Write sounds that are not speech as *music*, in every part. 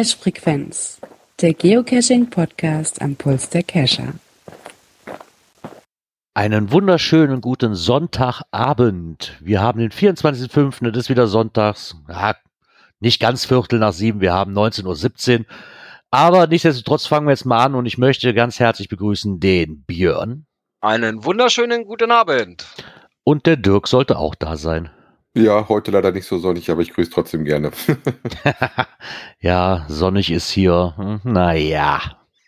Cache-Frequenz, der Geocaching-Podcast am Puls der Cacher. Einen wunderschönen guten Sonntagabend. Wir haben den 24.05. Das ist wieder sonntags. Ja, nicht ganz Viertel nach sieben. Wir haben 19.17 Uhr. Aber nichtsdestotrotz fangen wir jetzt mal an und ich möchte ganz herzlich begrüßen den Björn. Einen wunderschönen guten Abend. Und der Dirk sollte auch da sein. Ja, heute leider nicht so sonnig, aber ich grüße trotzdem gerne. *laughs* ja, sonnig ist hier. Naja.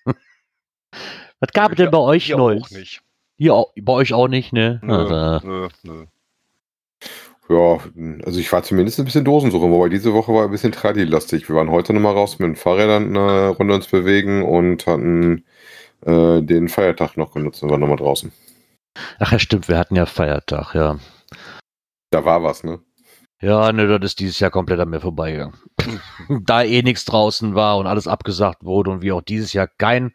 Was gab es denn bei euch Hier Neues? auch nicht. Hier auch, bei euch auch nicht, ne? Nö, Also, nö, nö. Ja, also ich war zumindest ein bisschen Dosensuche, wobei diese Woche war ein bisschen Tradi-lastig. Wir waren heute nochmal raus mit den Fahrrädern eine Runde uns bewegen und hatten äh, den Feiertag noch genutzt und waren nochmal draußen. ach ja, stimmt, wir hatten ja Feiertag, ja. Da war was, ne? Ja, ne, das ist dieses Jahr komplett an mir vorbeigegangen. *laughs* da eh nichts draußen war und alles abgesagt wurde und wir auch dieses Jahr kein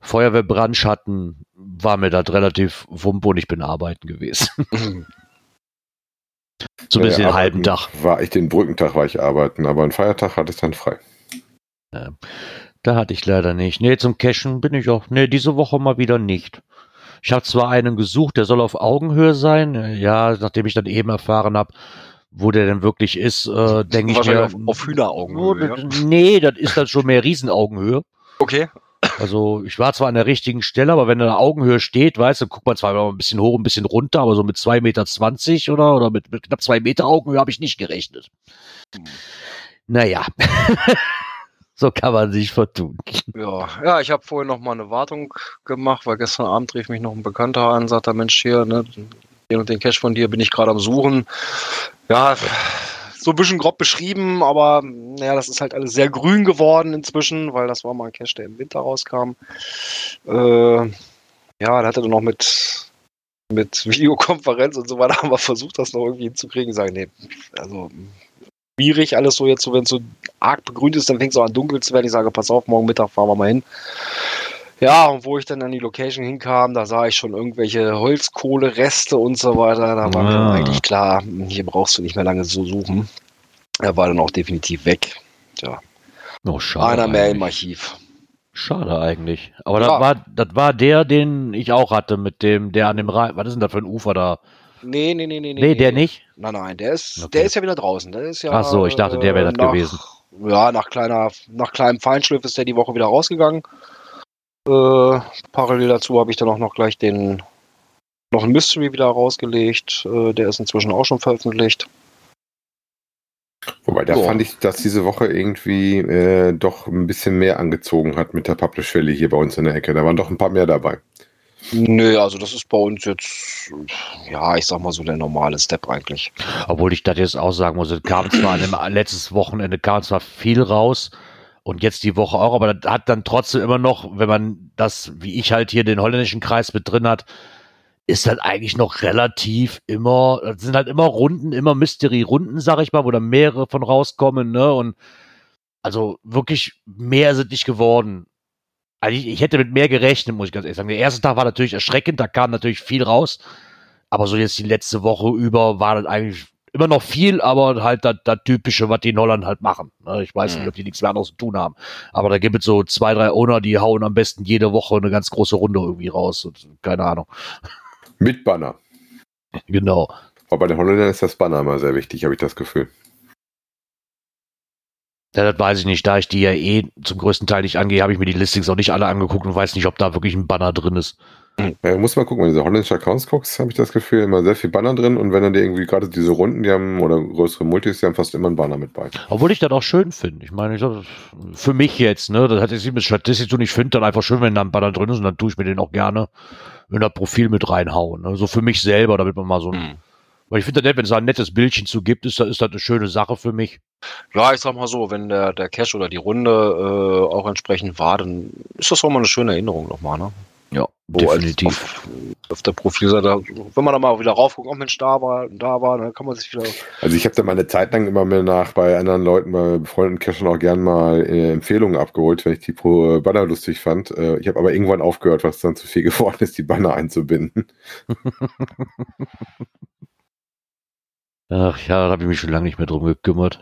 Feuerwehrbrand hatten, war mir das relativ wumpe und ich bin arbeiten gewesen. *laughs* Zumindest Äh, den halben arbeiten Tag. War ich den Brückentag war ich arbeiten, aber einen Feiertag hatte ich dann frei. Da hatte ich leider nicht. Nee, zum Cashen bin ich auch. Nee, diese Woche mal wieder nicht. Ich habe zwar einen gesucht, der soll auf Augenhöhe sein. Ja, nachdem ich dann eben erfahren habe, wo der denn wirklich ist, äh, denke ich mir. Auf, auf Hühneraugenhöhe. Oh, Ja. Nee, das ist dann schon mehr Riesenaugenhöhe. Okay. Also ich war zwar an der richtigen Stelle, aber wenn er in der Augenhöhe steht, weißt du, guckt man zwar immer ein bisschen hoch, ein bisschen runter, aber so mit 2,20 Meter oder, oder mit, mit knapp zwei Meter Augenhöhe habe ich nicht gerechnet. Hm. Naja, *laughs* so kann man sich vertun. Ja, ja ich habe vorhin noch mal eine Wartung gemacht, weil gestern Abend rief mich noch ein Bekannter an, sagt er, Mensch, hier, ne, den und den Cash von dir bin ich gerade am Suchen. Ja, so ein bisschen grob beschrieben, aber naja, das ist halt alles sehr grün geworden inzwischen, weil das war mal ein Cash, der im Winter rauskam. Äh, ja, da hat er dann noch mit, mit Videokonferenz und so weiter *laughs* haben wir versucht, das noch irgendwie hinzukriegen. Ich sage, nee, also schwierig alles so jetzt so, wenn es so arg begrünt ist, dann fängt es auch an dunkel zu werden. Ich sage, pass auf, morgen Mittag fahren wir mal hin. Ja, und wo ich dann an die Location hinkam, da sah ich schon irgendwelche Holzkohlereste und so weiter. Da war mir dann Ah. eigentlich klar, hier brauchst du nicht mehr lange zu suchen. Er war dann auch definitiv weg. Tja, Oh, schade. einer mehr im. Archiv. Schade eigentlich. Aber Ja. das, war, das war der, den ich auch hatte, mit dem, der an dem Rhein. Was ist denn das für ein Ufer da? Nee, nee, nee, nee. Nee, der nicht? Nein, nein, der ist, Okay. der ist ja wieder draußen. Der ist ja, Ach so, ich dachte, der wäre das nach- gewesen. Ja, nach kleiner, nach kleinem Feinschliff ist der die Woche wieder rausgegangen. Äh, parallel dazu habe ich dann auch noch gleich den noch ein Mystery wieder rausgelegt. Äh, der ist inzwischen auch schon veröffentlicht. Wobei, da Ja. fand ich, dass diese Woche irgendwie äh, doch ein bisschen mehr angezogen hat mit der Publish-Schwelle hier bei uns in der Ecke. Da waren doch ein paar mehr dabei. Nö, also das ist bei uns jetzt, ja, ich sag mal so der normale Step eigentlich. Obwohl ich das jetzt auch sagen muss, es kam zwar an dem *clears throat* letztes Wochenende kam zwar viel raus und jetzt die Woche auch, aber das hat dann trotzdem immer noch, wenn man das, wie ich halt hier den holländischen Kreis mit drin hat, ist das eigentlich noch relativ immer, das sind halt immer Runden, immer Mystery-Runden, sag ich mal, wo dann mehrere von rauskommen, ne? Und also wirklich mehr sind nicht geworden. Also ich, ich hätte mit mehr gerechnet, muss ich ganz ehrlich sagen. Der erste Tag war natürlich erschreckend, da kam natürlich viel raus. Aber so jetzt die letzte Woche über war das eigentlich immer noch viel, aber halt das, das Typische, was die in Holland halt machen. ne? Ich weiß Mhm. nicht, ob die nichts mehr anderes zu tun haben. Aber da gibt es so zwei, drei Owner, die hauen am besten jede Woche eine ganz große Runde irgendwie raus. Und, keine Ahnung. Mit Banner. *laughs* Genau. Aber bei den Holländern ist das Banner immer sehr wichtig, habe ich das Gefühl. Ja, das weiß ich nicht. Da ich die ja eh zum größten Teil nicht angehe, habe ich mir die Listings auch nicht alle angeguckt und weiß nicht, ob da wirklich ein Banner drin ist. Ja, muss mal gucken, wenn du diese holländischen Accounts guckst, habe ich das Gefühl, immer sehr viel Banner drin und wenn du dir irgendwie gerade diese Runden, die haben, oder größere Multis, die haben fast immer ein Banner mit bei. Obwohl ich das auch schön finde. Ich meine, ich, für mich jetzt, ne, das hat jetzt nicht mit Statistik zu tun. Ich finde dann einfach schön, wenn da ein Banner drin ist und dann tue ich mir den auch gerne in das Profil mit reinhauen. Ne? So für mich selber, damit man mal so ein, Hm. Weil ich finde das nett, wenn es da ein nettes Bildchen zu gibt, ist, das- ist das eine schöne Sache für mich. Ja, ich sag mal so, wenn der, der Cash oder die Runde äh, auch entsprechend war, dann ist das auch mal eine schöne Erinnerung nochmal, ne? Ja, Wo als definitiv. Auf, auf der Profilseite, wenn man da mal wieder raufguckt, oh Mensch, da war, da war, dann kann man sich wieder. Also ich habe da meine Zeit lang immer mehr nach bei anderen Leuten, bei befreundeten Cachern auch gern mal äh, Empfehlungen abgeholt, wenn ich die pro äh, Banner lustig fand. Äh, ich habe aber irgendwann aufgehört, was dann zu viel *laughs* geworden ist, die Banner einzubinden. *laughs* Ach ja, da habe ich mich schon lange nicht mehr drum gekümmert.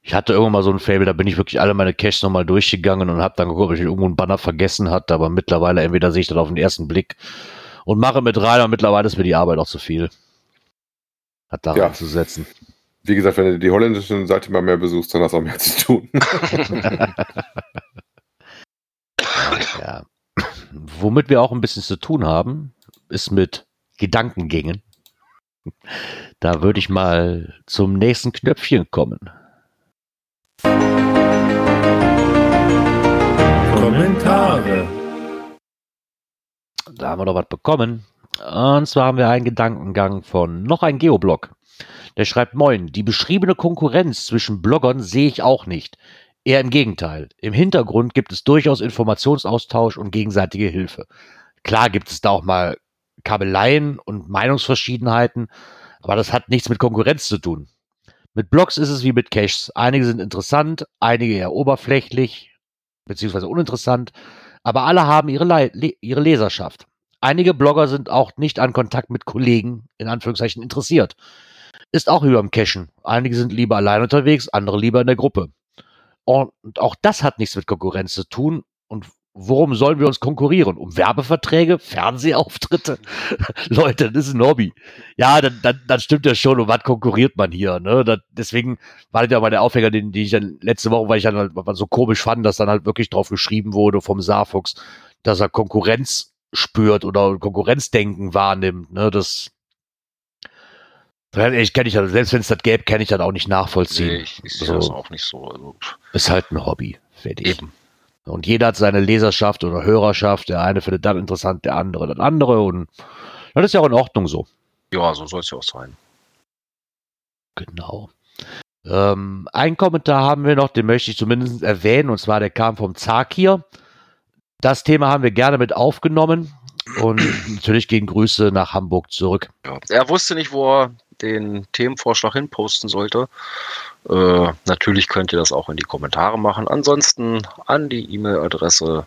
Ich hatte irgendwann mal so ein Fable, da bin ich wirklich alle meine Caches nochmal durchgegangen und habe dann geguckt, ob ich irgendwo einen Banner vergessen hatte, aber mittlerweile entweder sehe ich das auf den ersten Blick und mache mit rein, aber mittlerweile ist mir die Arbeit auch zu viel. Hat da Ja. reinzusetzen. Wie gesagt, wenn du die holländische Seite mal mehr besuchst, dann hast du auch mehr zu tun. *laughs* *laughs* Ja. Womit wir auch ein bisschen zu tun haben, ist mit Gedankengängen. Da würde ich mal zum nächsten Knöpfchen kommen. Kommentare. Da haben wir noch was bekommen. Und zwar haben wir einen Gedankengang von noch ein Geoblog. Der schreibt, moin, die beschriebene Konkurrenz zwischen Bloggern sehe ich auch nicht. Eher im Gegenteil. Im Hintergrund gibt es durchaus Informationsaustausch und gegenseitige Hilfe. Klar gibt es da auch mal Kabeleien und Meinungsverschiedenheiten, aber das hat nichts mit Konkurrenz zu tun. Mit Blogs ist es wie mit Caches. Einige sind interessant, einige eher oberflächlich, beziehungsweise uninteressant, aber alle haben ihre, Le ihre Leserschaft. Einige Blogger sind auch nicht an Kontakt mit Kollegen, in Anführungszeichen, interessiert. Ist auch wie beim Cashen. Einige sind lieber allein unterwegs, andere lieber in der Gruppe. Und auch das hat nichts mit Konkurrenz zu tun. Und worum sollen wir uns konkurrieren? Um Werbeverträge, Fernsehauftritte? *laughs* Leute, das ist ein Hobby. Ja, dann, dann, dann stimmt ja schon. Um was konkurriert man hier? Ne? Das, deswegen war das ja mal der Aufhänger, den, den ich dann letzte Woche, weil ich dann halt so komisch fand, dass dann halt wirklich drauf geschrieben wurde vom Saarfuchs, dass er Konkurrenz spürt oder Konkurrenzdenken wahrnimmt. Ne? Das ich kenne ich das, selbst wenn es das gäbe, kann ich das auch nicht nachvollziehen. Nee, ich, ich sehe So. das auch nicht so. Also, Ist halt ein Hobby. Fertig. eben. Und jeder hat seine Leserschaft oder Hörerschaft. Der eine findet das interessant, der andere das andere. Und das ist ja auch in Ordnung so. Ja, so soll es ja auch sein. Genau. Ähm, ein Kommentar haben wir noch, den möchte ich zumindest erwähnen, und zwar der kam vom Zakir. Das Thema haben wir gerne mit aufgenommen und natürlich gehen Grüße nach Hamburg zurück. Ja. Er wusste nicht, wo er den Themenvorschlag hinposten sollte. Äh, natürlich könnt ihr das auch in die Kommentare machen. Ansonsten an die E-Mail-Adresse,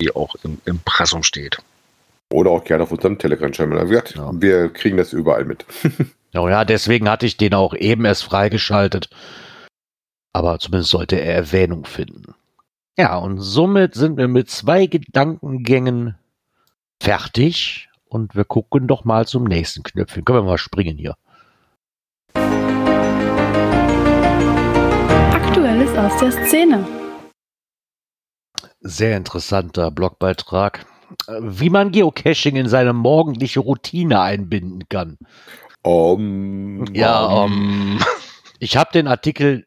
die auch im Impressum steht. Oder auch gerne auf unserem Telegram-Channel. Also, Ja. Wir kriegen das überall mit. *laughs* Ja, ja, deswegen hatte ich den auch eben erst freigeschaltet. Aber zumindest sollte er Erwähnung finden. Ja, und somit sind wir mit zwei Gedankengängen fertig. Und wir gucken doch mal zum nächsten Knöpfchen. Können wir mal springen hier. Aktuelles aus der Szene. Sehr interessanter Blogbeitrag. Wie man Geocaching in seine morgendliche Routine einbinden kann. Um, Ja, ähm, ich habe den Artikel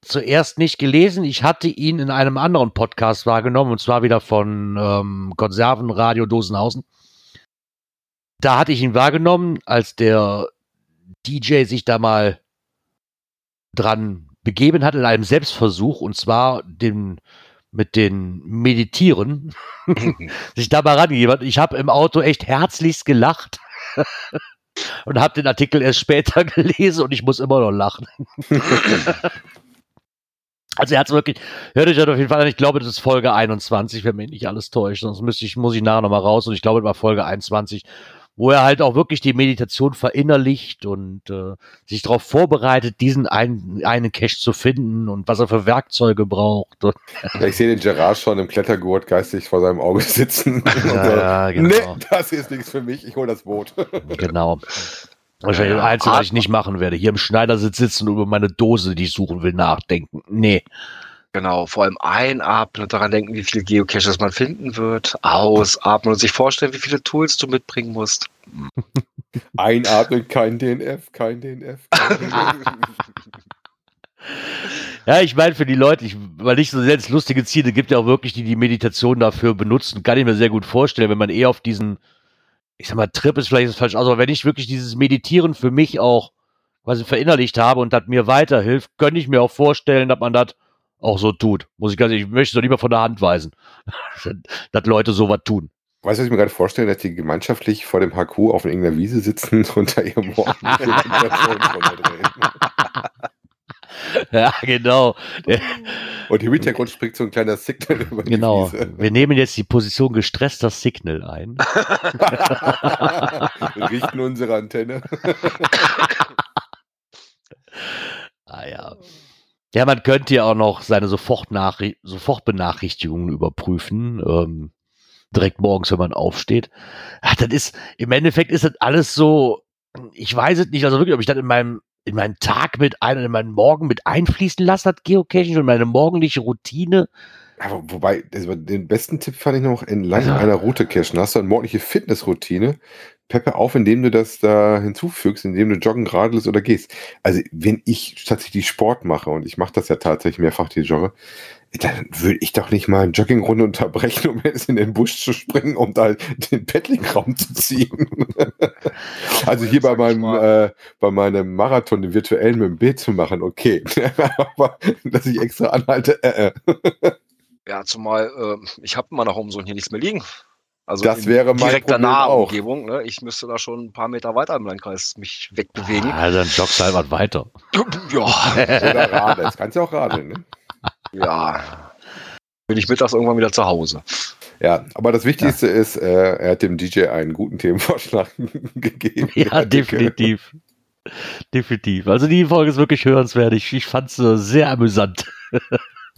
zuerst nicht gelesen. Ich hatte ihn in einem anderen Podcast wahrgenommen, und zwar wieder von ähm, Konservenradio Dosenhausen. Da hatte ich ihn wahrgenommen, als der DJ sich da mal dran begeben hat in einem Selbstversuch, und zwar den, mit den Meditieren, *laughs* sich da mal rangegeben hat. Ich habe im Auto echt herzlichst gelacht. *laughs* und habe den Artikel erst später *laughs* gelesen und ich muss immer noch lachen. also er hat wirklich, hört euch das auf jeden Fall an, ich glaube, das ist Folge 21, wenn mich nicht alles täuscht, sonst müsste ich, muss ich nachher nochmal raus und ich glaube, das war Folge 21, wo er halt auch wirklich die Meditation verinnerlicht und äh, sich darauf vorbereitet, diesen einen, einen Cache zu finden und was er für Werkzeuge braucht. Ja, ich sehe den Gerard schon im Klettergurt geistig vor seinem Auge sitzen. *laughs* So, ja, genau. Nee, das ist nichts für mich. Ich hole das Boot. *laughs* Genau. Wahrscheinlich das Einzige, was ich nicht machen werde. Hier im Schneidersitz sitzen und über meine Dose, die ich suchen will, nachdenken. Nee. Genau, vor allem einatmen und daran denken, wie viele Geocaches man finden wird. Ausatmen und sich vorstellen, wie viele Tools du mitbringen musst. *laughs* Einatmen, kein DNF, kein DNF. Kein DNF. Ja, ich meine, für die Leute, ich, weil ich so selbst lustige Ziele gibt ja auch wirklich, die die Meditation dafür benutzen, kann ich mir sehr gut vorstellen, wenn man eher auf diesen, ich sag mal, Trip ist vielleicht das falsch aus, aber wenn ich wirklich dieses Meditieren für mich auch quasi verinnerlicht habe und das mir weiterhilft, könnte ich mir auch vorstellen, dass man das auch so tut. Muss ich ganz ehrlich, ich möchte es doch lieber von der Hand weisen, *laughs* dass Leute sowas tun. Weißt du, was ich mir gerade vorstelle, dass die gemeinschaftlich vor dem HQ auf irgendeiner Wiese sitzen und unter ihrem *laughs* Ja, genau. Und im Hintergrund springt so ein kleiner Signal über die Genau. Wiese. Wir nehmen jetzt die Position gestresster Signal ein. Wir richten unsere Antenne. Ah ja. Ja, man könnte ja auch noch seine Sofortnachri Sofortbenachrichtigungen überprüfen. Ähm, direkt morgens, wenn man aufsteht. Ach, das ist, im Endeffekt ist das alles so, ich weiß es nicht, also wirklich, ob ich das in meinem, in meinen Tag mit ein, in meinen Morgen mit einfließen lasse, das Geocaching und meine morgendliche Routine. Aber wobei, also den besten Tipp fand ich noch entlang Ja. einer Route cachen. Hast du eine morgendliche Fitnessroutine? Peppe auf, indem du das da hinzufügst, indem du joggen, radelst oder gehst. Also, wenn ich tatsächlich Sport mache, und ich mache das ja tatsächlich mehrfach, die Jogge, dann würde ich doch nicht mal eine Joggingrunde unterbrechen, um jetzt in den Busch zu springen, um da den Paddlingraum zu ziehen. *laughs* also hier bei meinem, äh, bei meinem Marathon, den virtuellen mit dem Bild zu machen, okay. *laughs* Aber dass ich extra anhalte, äh, äh. Ja, zumal äh, ich habe in meiner Homezone hier nichts mehr liegen. Also Das in wäre mein direkter Problem naher auch. Umgebung. Ne? Ich müsste da schon ein paar Meter weiter im Landkreis mich wegbewegen. Ah, dann joggst du halt was weiter. *laughs* Ja, Oder. Jetzt kannst du ja auch radeln, ne? ja. Bin ich mittags irgendwann wieder zu Hause. Ja, aber das Wichtigste ist, äh, er hat dem DJ einen guten Themenvorschlag *laughs* gegeben. Ja, definitiv. Definitiv. Also die Folge ist wirklich hörenswert. Ich, ich fand es äh, sehr amüsant. *laughs*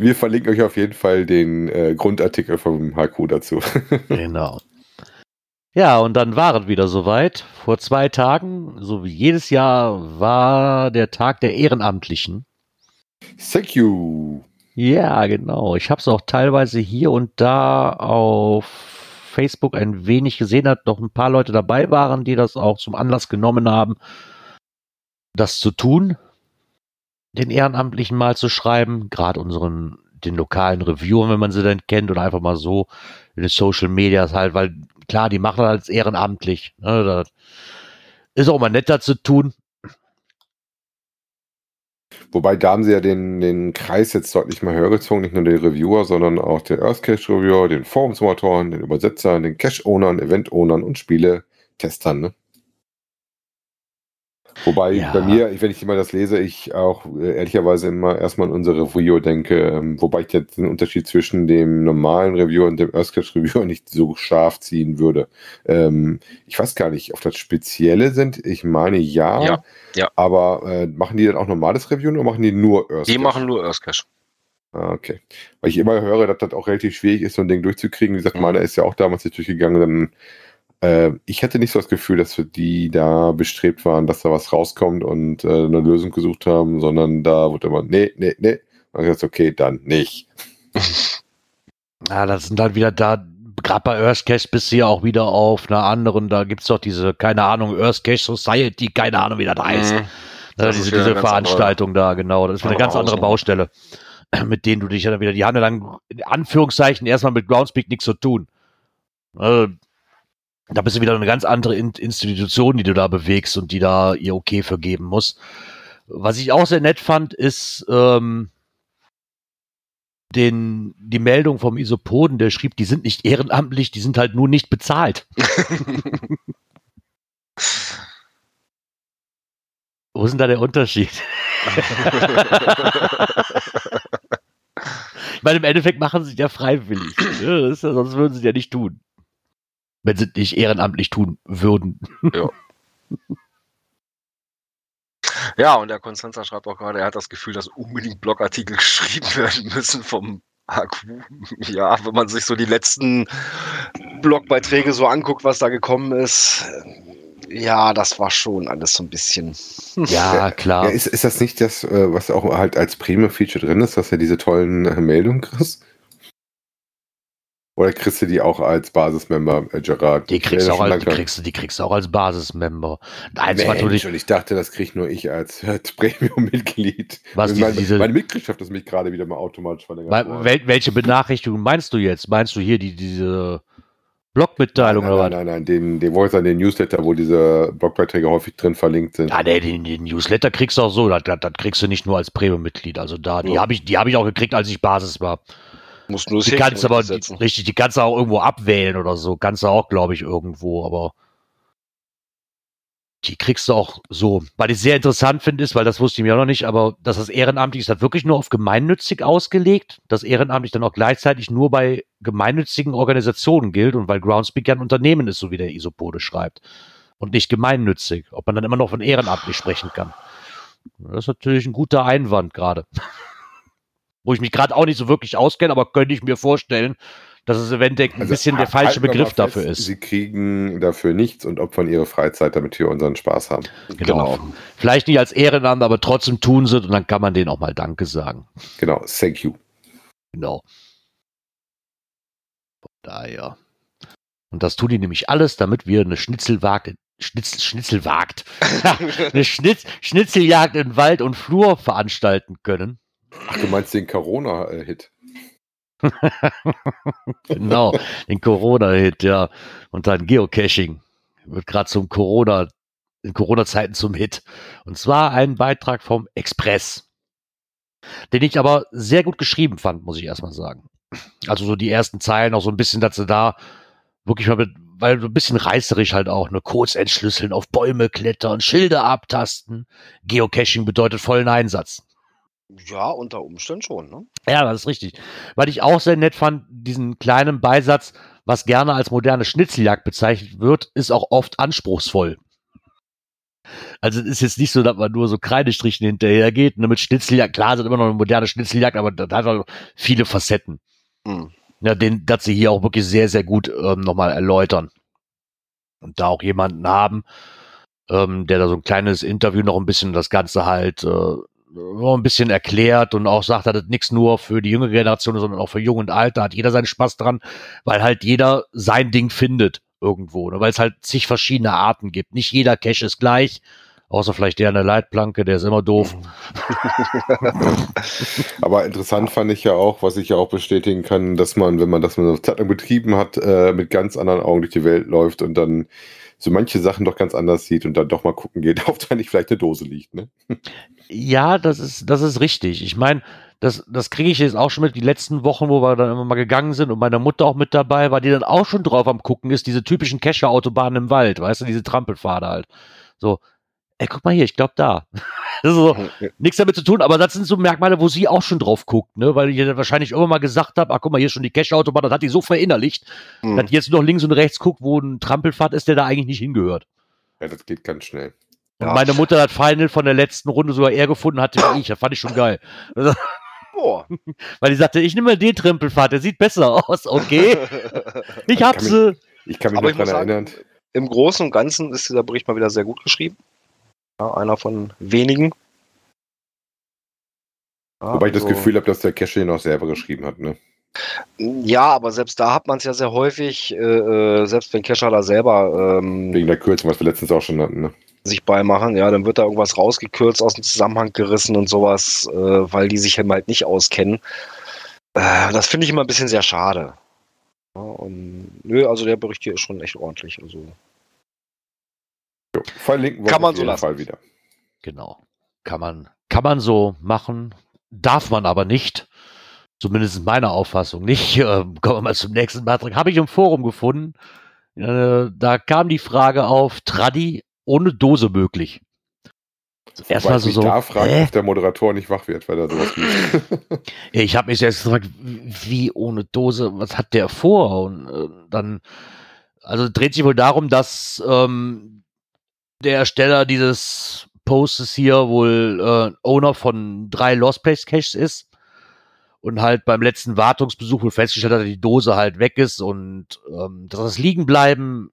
Wir verlinken euch auf jeden Fall den äh, Grundartikel vom HQ dazu. *laughs* Genau. Ja, und dann war es wieder soweit. Vor zwei Tagen, so wie jedes Jahr, war der Tag der Ehrenamtlichen. Thank you. Ja, genau. Ich habe es auch teilweise hier und da auf Facebook ein wenig gesehen, dass noch ein paar Leute dabei waren, die das auch zum Anlass genommen haben, das zu tun, den Ehrenamtlichen mal zu schreiben, gerade unseren, den lokalen Reviewern, wenn man sie denn kennt, oder einfach mal so in den Social Medias halt, weil klar, die machen das als ehrenamtlich. Ne, das ist auch mal netter zu tun. Wobei da haben sie ja den, den Kreis jetzt deutlich mal höher gezogen, nicht nur den Reviewer, sondern auch den Earth Cache Reviewer, den Forumsmotoren, den Übersetzer, den Cache-Ownern, Event-Ownern und Spiele-Testern, ne? Wobei Ja. bei mir, wenn ich immer das lese, ich auch äh, ehrlicherweise immer erstmal an unsere Reviewer denke, ähm, wobei ich jetzt den Unterschied zwischen dem normalen Reviewer und dem Earth Cache Reviewer *laughs* nicht so scharf ziehen würde. Ähm, ich weiß gar nicht, ob das Spezielle sind. Ich meine ja, Ja, ja. aber äh, machen die dann auch normales Review oder machen die nur Earth Die machen nur Earthcache. Ah, okay. Weil ich immer höre, dass das auch relativ schwierig ist, so ein Ding durchzukriegen. Wie gesagt, Mhm. meiner ist ja auch damals nicht durchgegangen. Dann, äh, ich hatte nicht so das Gefühl, dass wir die da bestrebt waren, dass da was rauskommt und äh, eine Lösung gesucht haben, sondern da wurde immer, nee, nee, nee. Und ich dachte, okay, dann nicht. *laughs* Ja, das sind dann wieder da, gerade bei Earthcache bist du ja auch wieder auf einer anderen, da gibt's doch diese, keine Ahnung, Earthcache Society, keine Ahnung, wie das heißt. Mhm. Ne, Das diese ist wieder diese ganz Veranstaltung da, genau. Das ist wieder eine andere ganz andere. Baustelle, *clears throat* mit denen du dich ja dann wieder, die haben ja dann in Anführungszeichen erstmal mit Groundspeak nichts zu tun. Also, da bist du wieder eine ganz andere In Institution, die du da bewegst und die da ihr Okay für geben muss. Was ich auch sehr nett fand, ist ähm, den, die Meldung vom Isopoden, der schrieb, die sind nicht ehrenamtlich, die sind halt nur nicht bezahlt. *laughs* Wo ist denn da der Unterschied? *laughs* Ich meine, im Endeffekt machen sie es ja freiwillig. ne? Ja, sonst würden sie es ja nicht tun. Wenn sie es nicht ehrenamtlich tun würden. Ja, und der Konstanzer schreibt auch gerade, er hat das Gefühl, dass unbedingt Blogartikel *laughs* geschrieben werden müssen vom AQ. Ja, wenn man sich so die letzten Blogbeiträge so anguckt, was da gekommen ist. Ja, das war schon alles so ein bisschen. Ja, *laughs* klar. Ja, ist, ist das nicht das, äh, was auch halt als Premium-Feature drin ist, dass du diese tollen äh, Meldungen kriegst? Oder kriegst du die auch als Basismember, äh, Gerard? Die kriegst, auch als, die, kriegst, du- die kriegst du auch als Basismember. Du Mensch, und ich dachte, das krieg nur ich als, *laughs* als Premium-Mitglied. Was, diese- meine, diese- meine Mitgliedschaft ist mich gerade wieder mal automatisch verlängert. Wel- welche Benachrichtigung meinst du jetzt? Meinst du hier die, diese Blogmitteilung nein, oder nein, was? nein, nein, den, den Voice an den Newsletter, wo diese Blogbeiträge häufig drin verlinkt sind. Ja, nee, den, den Newsletter kriegst du auch so. Das, das, das kriegst du nicht nur als Premium-Mitglied. Also da, die Ja. habe ich, die habe ich auch gekriegt, als ich Basis war. Muss nur Die kannst du aber, die, richtig, die kannst du auch irgendwo abwählen oder so. Kannst du auch, glaube ich, irgendwo, aber die kriegst du auch so. Was ich sehr interessant finde, ist, weil das wusste ich mir auch noch nicht, aber dass das ehrenamtlich ist, das wirklich nur auf gemeinnützig ausgelegt, dass ehrenamtlich dann auch gleichzeitig nur bei gemeinnützigen Organisationen gilt und weil Groundspeak ja ein Unternehmen ist, so wie der Isopode schreibt. Und nicht gemeinnützig. Ob man dann immer noch von ehrenamtlich sprechen kann. Das ist natürlich ein guter Einwand gerade. Wo ich mich gerade auch nicht so wirklich auskenne, aber könnte ich mir vorstellen, dass es eventuell ein Also, bisschen der falsche Begriff fest, dafür ist. Sie kriegen dafür nichts und opfern ihre Freizeit, damit wir unseren Spaß haben. Genau. Vielleicht nicht als Ehrenamt, aber trotzdem tun sie es und dann kann man denen auch mal Danke sagen. Genau, thank you. Genau. Von daher. Und das tun die nämlich alles, damit wir eine Schnitzelwagt, Schnitzel, Schnitzelwagt, *laughs* eine Schnitz, Schnitzeljagd in Wald und Flur veranstalten können. Ach, du meinst den Corona-Hit? *laughs* Genau, den Corona-Hit, ja. Und dann Geocaching. Wird gerade zum Corona, in Corona-Zeiten zum Hit. Und zwar ein Beitrag vom Express. Den ich aber sehr gut geschrieben fand, muss ich erstmal sagen. Also so die ersten Zeilen, auch so ein bisschen, sie da wirklich mal mit, weil so ein bisschen reißerisch halt auch, ne, Codes entschlüsseln, auf Bäume klettern, Schilder abtasten. Geocaching bedeutet vollen Einsatz. Ja, unter Umständen schon, ne? Ja, das ist richtig. Weil ich auch sehr nett fand, diesen kleinen Beisatz, was gerne als moderne Schnitzeljagd bezeichnet wird, ist auch oft anspruchsvoll. Also es ist jetzt nicht so, dass man nur so Kreidestrichen hinterhergeht. Ne, mit Schnitzeljagd, klar, sind immer noch eine moderne Schnitzeljagd, aber das hat auch viele Facetten. Hm. Ja, den, dass sie hier auch wirklich sehr, sehr gut ähm, nochmal erläutern. Und da auch jemanden haben, ähm, der da so ein kleines Interview noch ein bisschen das Ganze halt äh, ein bisschen erklärt und auch sagt, dass das nichts nur für die jüngere Generation, sondern auch für Jung und Alt. Da hat jeder seinen Spaß dran, weil halt jeder sein Ding findet irgendwo. Ne? Weil es halt zig verschiedene Arten gibt. Nicht jeder Cache ist gleich. Außer vielleicht der an der Leitplanke, der ist immer doof. *laughs* Aber interessant fand ich ja auch, was ich ja auch bestätigen kann, dass man, wenn man das mal eine Zeit betrieben hat, äh, mit ganz anderen Augen durch die Welt läuft und dann so manche Sachen doch ganz anders sieht und dann doch mal gucken geht, *laughs* ob da nicht vielleicht eine Dose liegt. Ne? Ja, das ist, das ist richtig. Ich meine, das, das kriege ich jetzt auch schon mit die letzten Wochen, wo wir dann immer mal gegangen sind und meine Mutter auch mit dabei war, die dann auch schon drauf am gucken ist, diese typischen Kescher-Autobahnen im Wald, weißt du, diese Trampelpfade halt. So, ey, guck mal hier, ich glaube da. Das *laughs* ist so, nichts damit zu tun, aber das sind so Merkmale, wo sie auch schon drauf guckt, ne? Weil ich ja wahrscheinlich immer mal gesagt habe, ach guck mal, hier ist schon die Kescher-Autobahn, das hat die so verinnerlicht, Hm. dass die jetzt noch links und rechts guckt, wo ein Trampelpfad ist, der da eigentlich nicht hingehört. Ja, das geht ganz schnell. Und Ja. meine Mutter hat Final von der letzten Runde sogar eher gefunden hatte wie ich. Das fand ich schon geil. *laughs* Boah. *laughs* Weil die sagte, ich nehme mal den Trampelpfad, der sieht besser aus. Okay, ich hab kann sie. Ich kann mich noch ich daran erinnern. im Großen und Ganzen ist dieser Bericht mal wieder sehr gut geschrieben. Ja, einer von wenigen. Ja, Wobei ich das also- Gefühl habe, dass der Cache ihn auch selber geschrieben hat. Ne? Ja, aber selbst da hat man es ja sehr häufig, äh, äh, selbst wenn Kescher da selber ähm, Wegen der Kürzung, was wir letztens auch schon hatten. Ne? sich beimachen, ja, dann wird da irgendwas rausgekürzt, aus dem Zusammenhang gerissen und sowas, äh, weil die sich halt nicht auskennen. Äh, das finde ich immer ein bisschen sehr schade. Ja, und nö, also der Bericht hier ist schon echt ordentlich. Also Jo, verlinken wir Kann auf man jeden so lassen. Fall wieder. Genau. Kann man, kann man so machen, darf man aber nicht. Zumindest in meiner Auffassung nicht. *laughs* Ähm, kommen wir mal zum nächsten Beitrag. Habe ich im Forum gefunden. Äh, da kam die Frage auf, Tradi ohne Dose möglich. Wobei Erstmal ich so, mich so da fragt, hä? ob der Moderator nicht wach wird, weil er sowas liest. *laughs* Ich habe mich jetzt gefragt, wie ohne Dose, was hat der vor? Und äh, dann, also dreht sich wohl darum, dass ähm, der Ersteller dieses Postes hier wohl äh, Owner von drei Lost Place Caches ist und halt beim letzten Wartungsbesuch wohl festgestellt hat, dass die Dose halt weg ist und ähm, dass das Liegenbleiben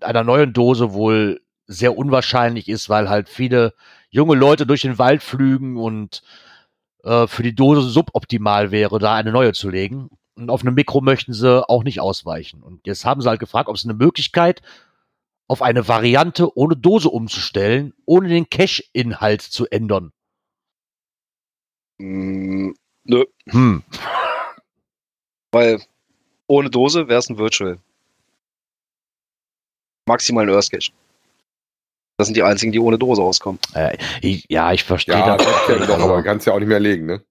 einer neuen Dose wohl sehr unwahrscheinlich ist, weil halt viele junge Leute durch den Wald flügen und äh, für die Dose suboptimal wäre, da eine neue zu legen. Und auf eine Mikro möchten sie auch nicht ausweichen. Und jetzt haben sie halt gefragt, ob es eine Möglichkeit auf eine Variante ohne Dose umzustellen, ohne den Cache-Inhalt zu ändern. mm, nö, Hm. *laughs* weil ohne Dose wäre es ein Virtual. Maximal ein Earth Cache. Das sind die einzigen, die ohne Dose auskommen. Äh, ich, ja, ich verstehe ja, das. das kennt doch, aber kannst ja auch nicht mehr legen, ne?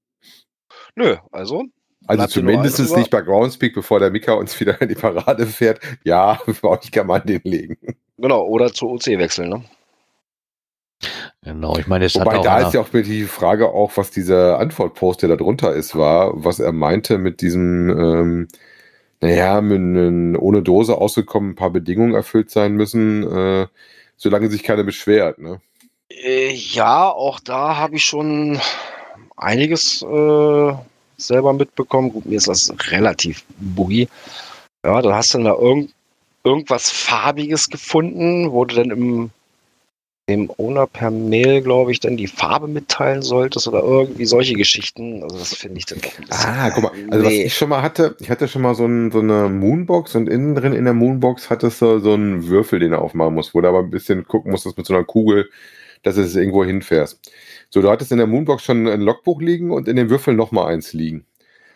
Nö, also Also zumindest nicht bei Groundspeak, bevor der Mika uns wieder in die Parade fährt. Ja, bei euch kann man den legen. Genau, oder zur OC wechseln, ne? Genau, ich meine, es hat Wobei auch da ist ja auch mir die Frage auch, was dieser Antwortpost, der da drunter ist, war, was er meinte mit diesem, ähm, naja, mit, einem ohne Dose ausgekommen, ein paar Bedingungen erfüllt sein müssen, äh, solange sich keiner beschwert, ne? Äh, ja, auch da habe ich schon einiges äh, selber mitbekommen. Gut, mir ist das relativ boogie. Ja, dann hast du da irgend, irgendwas Farbiges gefunden, wo du dann im, dem Owner per Mail, glaube ich, dann die Farbe mitteilen solltest oder irgendwie solche Geschichten. Also das finde ich dann doch ein bisschen. Ah, guck mal, also was nee. ich schon mal hatte, ich hatte schon mal so, ein, so eine Moonbox und innen drin in der Moonbox hattest du so einen Würfel, den du aufmachen musst, wo du aber ein bisschen gucken musstest mit so einer Kugel, dass du es irgendwo hinfährst. So, du hattest in der Moonbox schon ein Logbuch liegen und in dem Würfel nochmal eins liegen.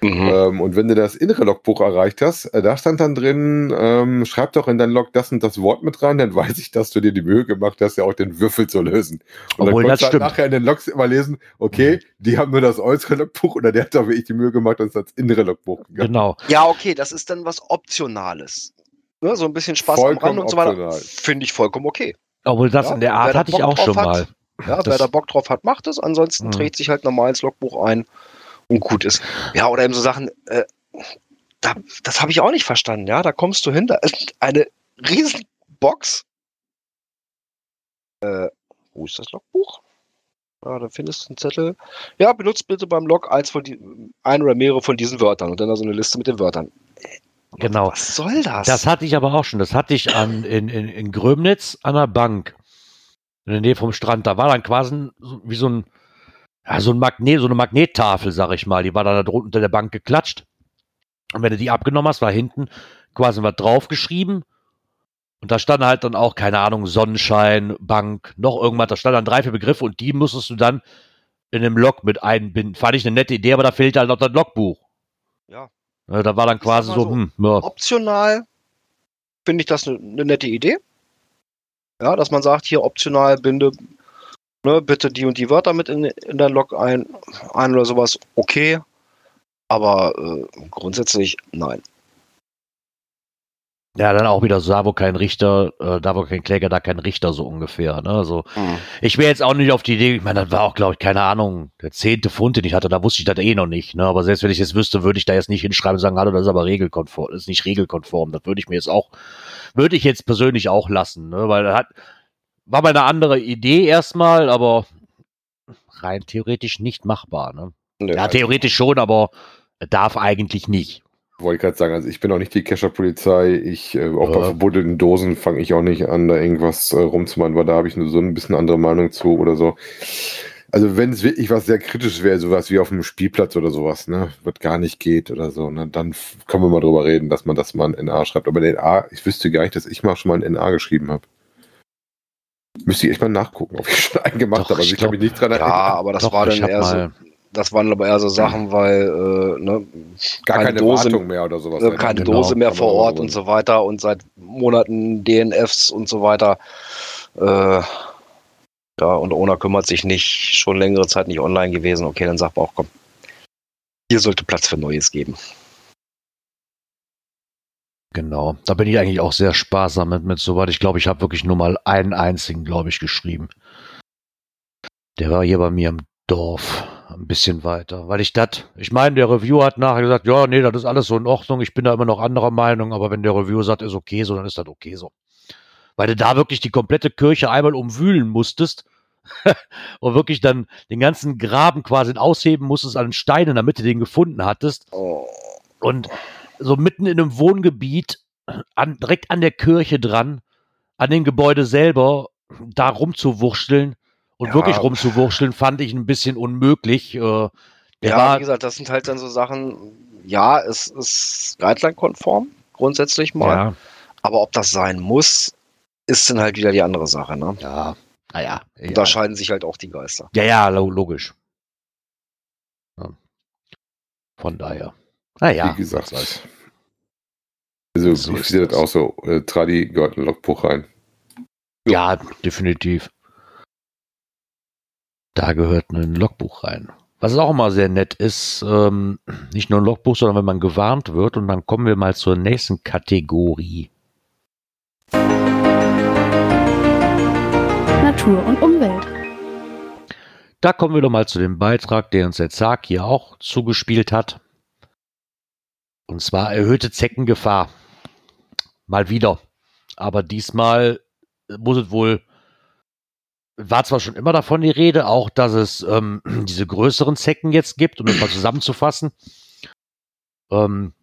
Mhm. Ähm, und wenn du das innere Logbuch erreicht hast, äh, da stand dann drin, ähm, schreib doch in dein Log das und das Wort mit rein, dann *laughs* weiß ich, dass du dir die Mühe gemacht hast, ja auch den Würfel zu lösen. Und Obwohl, dann das konntest du halt nachher in den Logs immer lesen, okay, die haben nur das äußere Logbuch oder der hat doch wirklich die Mühe gemacht und ist ans innere Logbuch gegangen. Genau. Ja, okay, das ist dann was Optionales. Ne, so ein bisschen Spaß am Vollkommen Rand und so weiter. Finde ich vollkommen okay. Obwohl das Ja, in der Art hatte ich auch schon hat. mal. Ja, wer Das- da Bock drauf hat, macht es. Ansonsten Mhm. trägt sich halt normal ins Logbuch ein gut ist. Ja, oder eben so Sachen, äh, da, das habe ich auch nicht verstanden. Ja, da kommst du hin, da ist eine riesen Box. Äh, wo ist das Logbuch? Ja, da findest du einen Zettel. Ja, benutzt bitte beim Log eins von die, ein oder mehrere von diesen Wörtern und dann da so eine Liste mit den Wörtern. Genau. Was soll das? Das hatte ich aber auch schon. Das hatte ich an, in, in, in Grömnitz an der Bank. In der Nähe vom Strand. Da war dann quasi wie so ein, ja, so ein Magnet, so eine Magnettafel, sag ich mal. Die war dann da unter der Bank geklatscht. Und wenn du die abgenommen hast, war hinten quasi was draufgeschrieben. Und da stand halt dann auch, keine Ahnung, Sonnenschein, Bank, noch irgendwas. Da standen dann drei, vier Begriffe und die musstest du dann in einem Log mit einbinden. Fand ich eine nette Idee, aber da fehlte halt noch das Logbuch. Ja. Ja, Da war dann quasi so, so, hm, ja. optional finde ich das eine ne nette Idee. Ja, dass man sagt, hier optional binde ne, bitte die und die Wörter mit in, in dein Log ein, ein oder sowas. Okay. Aber äh, grundsätzlich nein. Ja, dann auch wieder so, da wo kein Richter, äh, da wo kein Kläger, da kein Richter, so ungefähr. Ne? Also, ich wäre jetzt auch nicht auf die Idee, ich meine, das war auch, glaube ich, keine Ahnung, der zehnte Fund, den ich hatte, da wusste ich das eh noch nicht. Ne? Aber selbst wenn ich es wüsste, würde ich da jetzt nicht hinschreiben und sagen, hallo, das ist aber regelkonform, das ist nicht regelkonform. Das würde ich mir jetzt auch, würde ich jetzt persönlich auch lassen, ne? weil das hat, war mal eine andere Idee erstmal, aber rein theoretisch nicht machbar. Ne? Nö. Ja, theoretisch schon, aber darf eigentlich nicht. Wollte ich gerade sagen, also ich bin auch nicht die Kescher-Polizei. Ich, äh, auch bei Ja. verbuddelten Dosen fange ich auch nicht an, da irgendwas äh, rumzumachen, weil da habe ich nur so ein bisschen andere Meinung zu oder so. Also wenn es wirklich was sehr kritisch wäre, sowas wie auf dem Spielplatz oder sowas, ne, was gar nicht geht oder so, ne, dann können wir mal drüber reden, dass man das mal ein NA schreibt. Aber ein NA, ich wüsste gar nicht, dass ich mal schon mal ein NA geschrieben habe. Müsste ich echt mal nachgucken, ob ich schon einen gemacht habe. Also ich kann mich nicht dran Ja, erinnern. aber das Doch, war dann eher so, das waren aber eher so Sachen, weil äh, ne, Gar keine keine, Dose- Wartung mehr oder sowas. äh, ne? keine genau. Dose mehr vor Ort und so weiter und seit Monaten DNFs und so weiter. Äh, ja, und Ona kümmert sich nicht, schon längere Zeit nicht online gewesen. Okay, dann sagt man auch, komm, hier sollte Platz für Neues geben. Genau, da bin ich eigentlich auch sehr sparsam mit, mit soweit. Ich glaube, ich habe wirklich nur mal einen einzigen, glaube ich, geschrieben. Der war hier bei mir im Dorf, ein bisschen weiter. Weil ich das, ich meine, der Reviewer hat nachher gesagt, ja, nee, das ist alles so in Ordnung, ich bin da immer noch anderer Meinung, aber wenn der Reviewer sagt, ist okay so, dann ist das okay so. Weil du da wirklich die komplette Kirche einmal umwühlen musstest *laughs* und wirklich dann den ganzen Graben quasi ausheben musstest an Steinen, damit du den gefunden hattest. Oh, Und so mitten in einem Wohngebiet, an, direkt an der Kirche dran, an dem Gebäude selber, da rumzuwurschteln und Ja. wirklich rumzuwurschteln, fand ich ein bisschen unmöglich. Äh, ja, war, wie gesagt, das sind halt dann so Sachen, ja, es ist Guideline-konform, grundsätzlich mal. ja, Aber ob das sein muss, ist dann halt wieder die andere Sache. Ne? ja, naja. Und da scheiden sich halt auch die Geister. Ja, ja, lo- logisch. Ja. Von daher. Naja. Wie gesagt. soll's. Also, So ich ist sehe das das. auch so. Äh, Tradi gehört ein Logbuch rein. Ja, definitiv. Da gehört ein Logbuch rein. Was auch immer sehr nett ist, ähm, nicht nur ein Logbuch, sondern wenn man gewarnt wird. Und dann kommen wir mal zur nächsten Kategorie. Natur und Umwelt. Da kommen wir doch mal zu dem Beitrag, der uns der Zag hier auch zugespielt hat. Und zwar erhöhte Zeckengefahr. Mal wieder. Aber diesmal muss es wohl war zwar schon immer davon die Rede, auch dass es ähm, *clears throat* diese größeren Zecken jetzt gibt, um das mal zusammenzufassen. Ähm,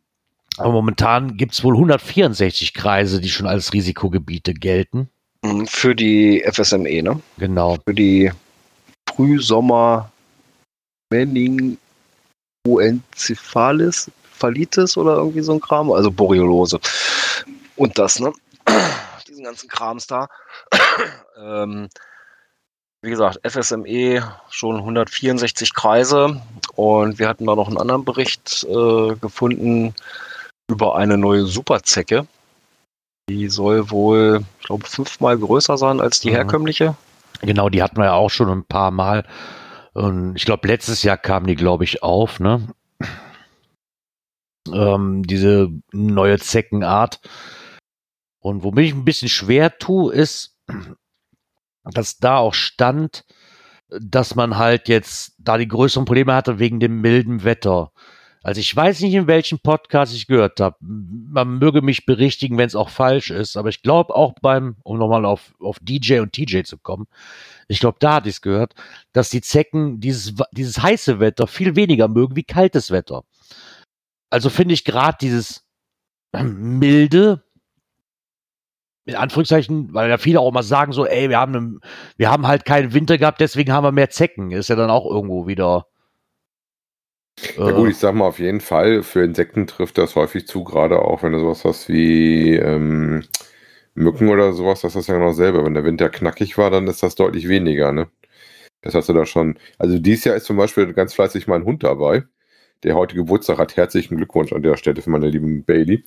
aber momentan gibt es wohl 164 Kreise, die schon als Risikogebiete gelten. Mhm, Für die FSME, ne? Genau. Für die Frühsommer Meningoencephalis, Phalitis oder irgendwie so ein Kram, also Borreliose. Und das, ne? *clears throat* Diesen ganzen Krams da. *clears throat* ähm, wie gesagt, FSME schon 164 Kreise und wir hatten da noch einen anderen Bericht äh, gefunden über eine neue Superzecke. Die soll wohl, ich glaube, fünfmal größer sein als die Mhm. herkömmliche. Genau, die hatten wir ja auch schon ein paar Mal. Und ich glaube, letztes Jahr kamen die, glaube ich, auf, ne? Ähm, diese neue Zeckenart. Und womit ich ein bisschen schwer tue, ist, dass da auch stand, dass man halt jetzt da die größeren Probleme hatte wegen dem milden Wetter. Also ich weiß nicht, in welchem Podcast ich gehört habe. Man möge mich berichtigen, wenn es auch falsch ist, aber ich glaube auch beim, um nochmal auf, auf DJ und TJ zu kommen, ich glaube, da hatte ich es gehört, dass die Zecken dieses, dieses heiße Wetter viel weniger mögen wie kaltes Wetter. Also finde ich gerade dieses milde, in Anführungszeichen, weil ja viele auch mal sagen so, ey, wir haben, einen, wir haben halt keinen Winter gehabt, deswegen haben wir mehr Zecken. Ist ja dann auch irgendwo wieder. Ja äh, gut, ich sag mal auf jeden Fall, für Insekten trifft das häufig zu, gerade auch wenn du sowas hast wie ähm, Mücken oder sowas, das ist ja genau dasselbe. Wenn der Winter knackig war, dann ist das deutlich weniger, ne? Das hast du da schon. Also dieses Jahr ist zum Beispiel ganz fleißig mein Hund dabei, der heute Geburtstag hat. Herzlichen Glückwunsch an der Stelle für meine lieben Bailey.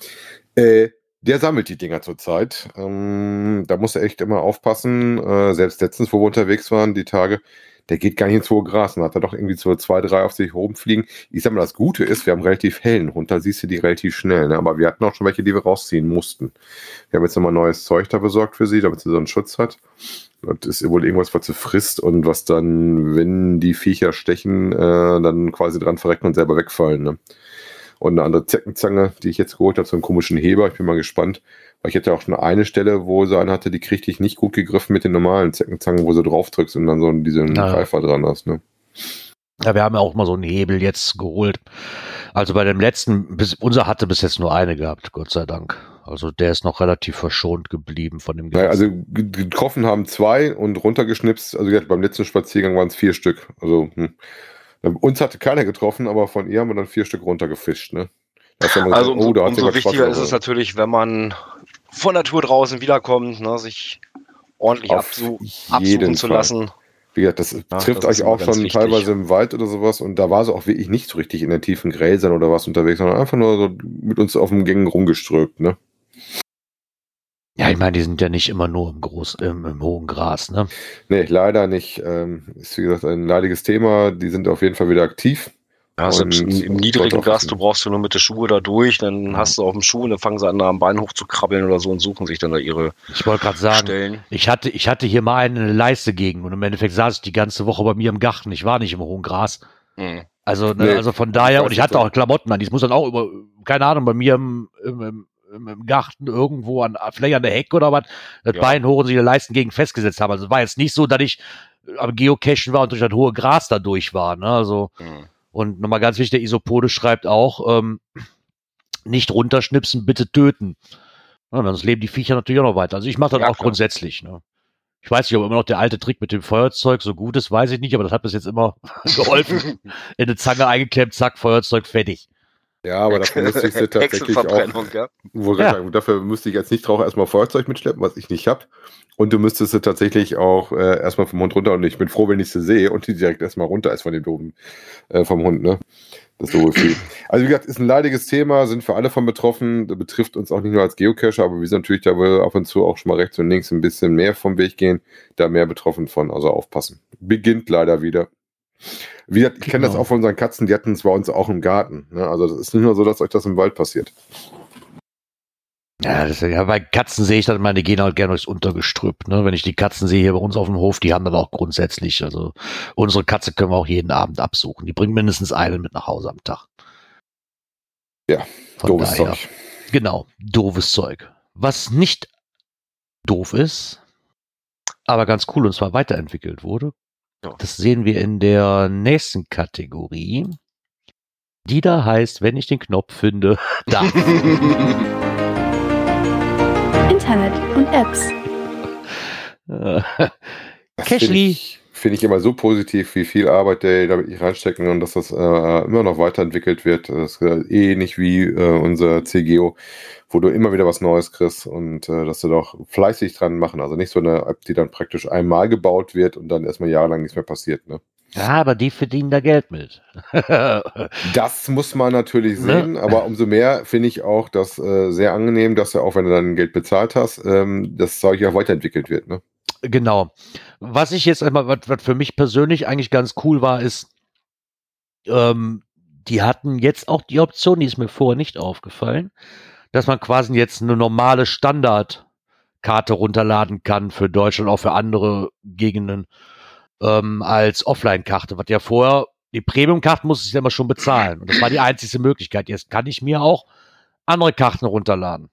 Äh, der sammelt die Dinger zurzeit. Ähm, da muss er echt immer aufpassen. Äh, selbst letztens, wo wir unterwegs waren, die Tage, der geht gar nicht ins hohe Gras und hat da doch irgendwie so zwei, drei auf sich rumfliegen. Ich sag mal, das Gute ist, wir haben relativ hellen Hund, da siehst du die relativ schnell. Ne? Aber wir hatten auch schon welche, die wir rausziehen mussten. Wir haben jetzt nochmal neues Zeug da besorgt für sie, damit sie so einen Schutz hat. Das ist wohl irgendwas, was sie frisst und was dann, wenn die Viecher stechen, äh, dann quasi dran verrecken und selber wegfallen. Ne? Und eine andere Zeckenzange, die ich jetzt geholt habe, so einen komischen Heber. Ich bin mal gespannt. Weil ich hatte auch schon eine Stelle, wo sie eine hatte, die kriegte ich nicht gut gegriffen mit den normalen Zeckenzangen, wo sie drauf drückst und dann so diesen Ah. Greifer dran hast. Ne? Ja, wir haben ja auch mal so einen Hebel jetzt geholt. Also bei dem letzten, bis, unser hatte bis jetzt nur eine gehabt, Gott sei Dank. Also der ist noch relativ verschont geblieben von dem Naja, also ge- getroffen haben zwei und runtergeschnipst. Also beim letzten Spaziergang waren es vier Stück. Also hm. Uns hatte keiner getroffen, aber von ihr haben wir dann vier Stück runtergefischt. Ne? Also gesagt, umso, da hat sie umso wichtiger ist es natürlich, wenn man von der Tour draußen wiederkommt, ne, sich ordentlich Auf absu absuchen zu Fall. lassen. Wie gesagt, das Ja, trifft das euch auch schon wichtig. teilweise im Wald oder sowas und da war sie auch wirklich nicht so richtig in den tiefen Gräsern oder was unterwegs, sondern einfach nur so mit uns auf dem Gängen rumgeströbt, ne? Ja, ich meine, die sind ja nicht immer nur im, Groß, im, im hohen Gras, ne? Nee, leider nicht. Ähm, ist wie gesagt ein leidiges Thema. Die sind auf jeden Fall wieder aktiv. Ja, selbst im, im niedrigen Gras, du brauchst ja nur mit der Schuhe da durch, dann hast du auf dem Schuh und dann fangen sie an, da am Bein hochzukrabbeln oder so und suchen sich dann da ihre Ich wollte gerade sagen, Stellen. ich hatte, ich hatte hier mal eine Leiste gegen und im Endeffekt saß ich die ganze Woche bei mir im Garten. Ich war nicht im hohen Gras. Hm. Also, ne, Nee, also von daher, und ich hatte auch Klamotten an. Die muss dann auch über, keine Ahnung, bei mir im, im, im, im, Garten irgendwo an, vielleicht an der Hecke oder was, das Ja. Bein hoch und sich die Leisten gegen festgesetzt haben. Also es war jetzt nicht so, dass ich am Geocachen war und durch das hohe Gras da durch war. Ne? Also, Hm. und nochmal ganz wichtig, der Isopode schreibt auch, ähm, nicht runterschnipsen, bitte töten. Ja, sonst leben die Viecher natürlich auch noch weiter. Also ich mache das Ja, auch klar. grundsätzlich. Ne? Ich weiß nicht, ob immer noch der alte Trick mit dem Feuerzeug so gut ist, weiß ich nicht, aber das hat bis jetzt immer *laughs* geholfen. *laughs* In eine Zange eingeklemmt, zack, Feuerzeug fertig. Ja, aber dafür müsste ich sie *laughs* tatsächlich auch. Ja. Ja. sagen, dafür müsste ich als Nichtraucher erstmal Feuerzeug mitschleppen, was ich nicht habe. Und du müsstest sie tatsächlich auch äh, erstmal vom Hund runter. Und ich bin froh, wenn ich sie sehe und die direkt erstmal runter ist von dem doofen, äh, vom Hund, ne? Das doofe Vieh. Also wie gesagt, ist ein leidiges Thema, sind für alle von betroffen. Das betrifft uns auch nicht nur als Geocacher, aber wir sind natürlich da wohl ab und zu auch schon mal rechts und links ein bisschen mehr vom Weg gehen, da mehr betroffen von. Also aufpassen. Beginnt leider wieder. Wie gesagt, ich kenne das Genau. auch von unseren Katzen, die hatten es bei uns auch im Garten. Ne? Also das ist nicht nur so, dass euch das im Wald passiert. Ja, das, ja, bei Katzen sehe ich dann immer, die gehen halt gerne durchs Untergestrüpp. Ne? Wenn ich die Katzen sehe hier bei uns auf dem Hof, die haben dann auch grundsätzlich, also unsere Katze können wir auch jeden Abend absuchen. Die bringen mindestens einen mit nach Hause am Tag. Ja, Von Doofes daher, Zeug. Genau, doofes Zeug. Was nicht doof ist, aber ganz cool und zwar weiterentwickelt wurde. Ja. Das sehen wir in der nächsten Kategorie, die da heißt, wenn ich den Knopf finde, *laughs* da. Internet und Apps. Äh, Cashly. Finde ich, ich immer so positiv, wie viel Arbeit die damit nicht reinstecken und dass das äh, immer noch weiterentwickelt wird. Das ist äh, ähnlich wie äh, unser CGO, wo du immer wieder was Neues kriegst und äh, dass du doch fleißig dran machen. Also nicht so eine App, die dann praktisch einmal gebaut wird und dann erstmal jahrelang nichts mehr passiert. Ne? ja, aber die verdienen da Geld mit. *laughs* Das muss man natürlich Ne? sehen, aber umso mehr finde ich auch das äh, sehr angenehm, dass du auch, wenn du dann Geld bezahlt hast, ähm, das Zeug auch weiterentwickelt wird. Ne? Genau. Was ich jetzt einmal, was, was für mich persönlich eigentlich ganz cool war, ist, ähm, die hatten jetzt auch die Option, die ist mir vorher nicht aufgefallen, dass man quasi jetzt eine normale Standardkarte runterladen kann für Deutschland, auch für andere Gegenden, ähm, als Offline-Karte. Was ja vorher, die Premium-Karten musste ich ja immer schon bezahlen. Und das war die einzige Möglichkeit. Jetzt kann ich mir auch andere Karten runterladen.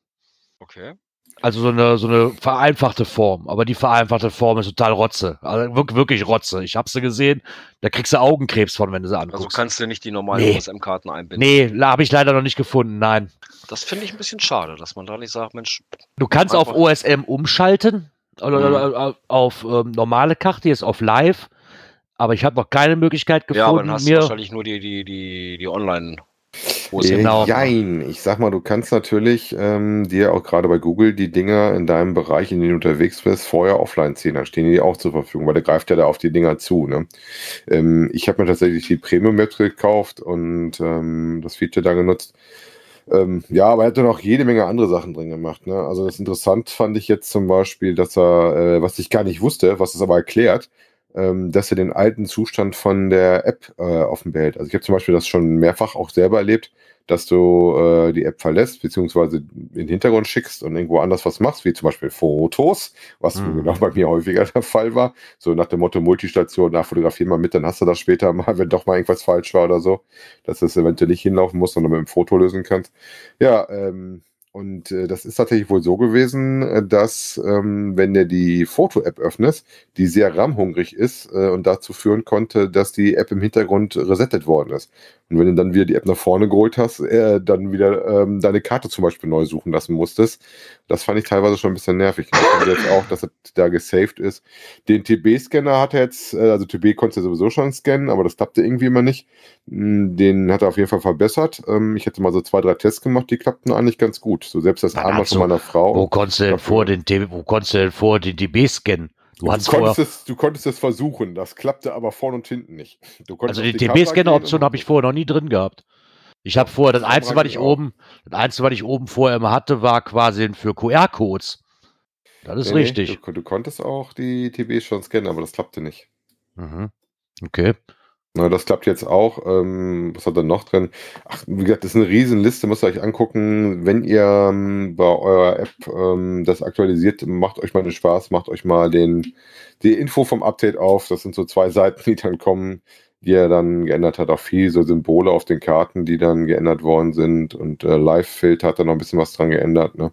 Okay. Also so eine, so eine vereinfachte Form. Aber die vereinfachte Form ist total Rotze. Also wirklich, wirklich Rotze. Ich habe sie gesehen, da kriegst du Augenkrebs von, wenn du sie Also anguckst. kannst du nicht die normalen Nee. OSM-Karten einbinden. nee, habe ich leider noch nicht gefunden. Nein. Das finde ich ein bisschen schade, dass man da nicht sagt, Mensch, Du kannst auf OSM umschalten. Oder, oder auf ähm, normale Karte, jetzt auf Live. Aber ich habe noch keine Möglichkeit ja, aber gefunden, dann hast du mir. wahrscheinlich nur die, die, die, die Online. Genau. Jein. Ich sag mal, du kannst natürlich ähm, dir auch gerade bei Google die Dinger in deinem Bereich, in dem du unterwegs bist, vorher offline ziehen. Dann stehen die auch zur Verfügung, weil der greift ja da auf die Dinger zu. Ne? Ähm, ich habe mir tatsächlich die Premium Maps gekauft und ähm, das Feature da genutzt. Ähm, ja, aber er hat dann auch jede Menge andere Sachen drin gemacht. Ne? Also das interessant fand ich jetzt zum Beispiel, dass er, äh, was ich gar nicht wusste, was es aber erklärt, ähm, dass er den alten Zustand von der App äh, offenbehält. Also ich habe zum Beispiel das schon mehrfach auch selber erlebt, dass du äh, die App verlässt, beziehungsweise in den Hintergrund schickst und irgendwo anders was machst, wie zum Beispiel Fotos, was Mhm. genau bei mir häufiger der Fall war. So nach dem Motto Multistation, na, fotografier mal mit, dann hast du das später mal, *laughs* wenn doch mal irgendwas falsch war oder so, dass du es eventuell nicht hinlaufen musst, sondern mit dem Foto lösen kannst. Ja, ähm, und äh, das ist tatsächlich wohl so gewesen, äh, dass ähm, wenn du die Foto-App öffnest, die sehr RAM-hungrig ist äh, und dazu führen konnte, dass die App im Hintergrund resettet worden ist. Und wenn du dann wieder die App nach vorne geholt hast, äh, dann wieder ähm, deine Karte zum Beispiel neu suchen lassen musstest. Das fand ich teilweise schon ein bisschen nervig. Ich finde jetzt auch, dass es da gesaved ist. Den TB-Scanner hat er jetzt, äh, also TB konnte er sowieso schon scannen, aber das klappte irgendwie immer nicht. Mm, Den hat er auf jeden Fall verbessert. Ähm, ich hätte mal so zwei, drei Tests gemacht, die klappten eigentlich ganz gut. So selbst das hat von meiner Frau. Wo konntest du denn vor den DB, wo konntest du denn vor den DB scannen? Du Du konntest, es, du konntest es versuchen, das klappte aber vorne und hinten nicht. Also die gehen habe ich vorher noch nie drin gehabt. Ich habe vorher, das Kamera Einzige, was ich auch. oben, das Einzige, was ich oben vorher immer hatte, war quasi für QR-Codes. Das ist Nee, nee, richtig. du, du konntest auch die TBs schon scannen, aber das klappte nicht. Mhm. Okay. Na, das klappt jetzt auch. Ähm, was hat er noch drin? Ach, wie gesagt, das ist eine Riesenliste, müsst ihr euch angucken. Wenn ihr ähm, bei eurer App ähm, das aktualisiert, macht euch mal den Spaß, macht euch mal den, die Info vom Update auf. Das sind so zwei *laughs* Seiten, die dann kommen, die er dann geändert hat. Auch viel so Symbole auf den Karten, die dann geändert worden sind. Und äh, Live-Filter hat er noch ein bisschen was dran geändert. Ne?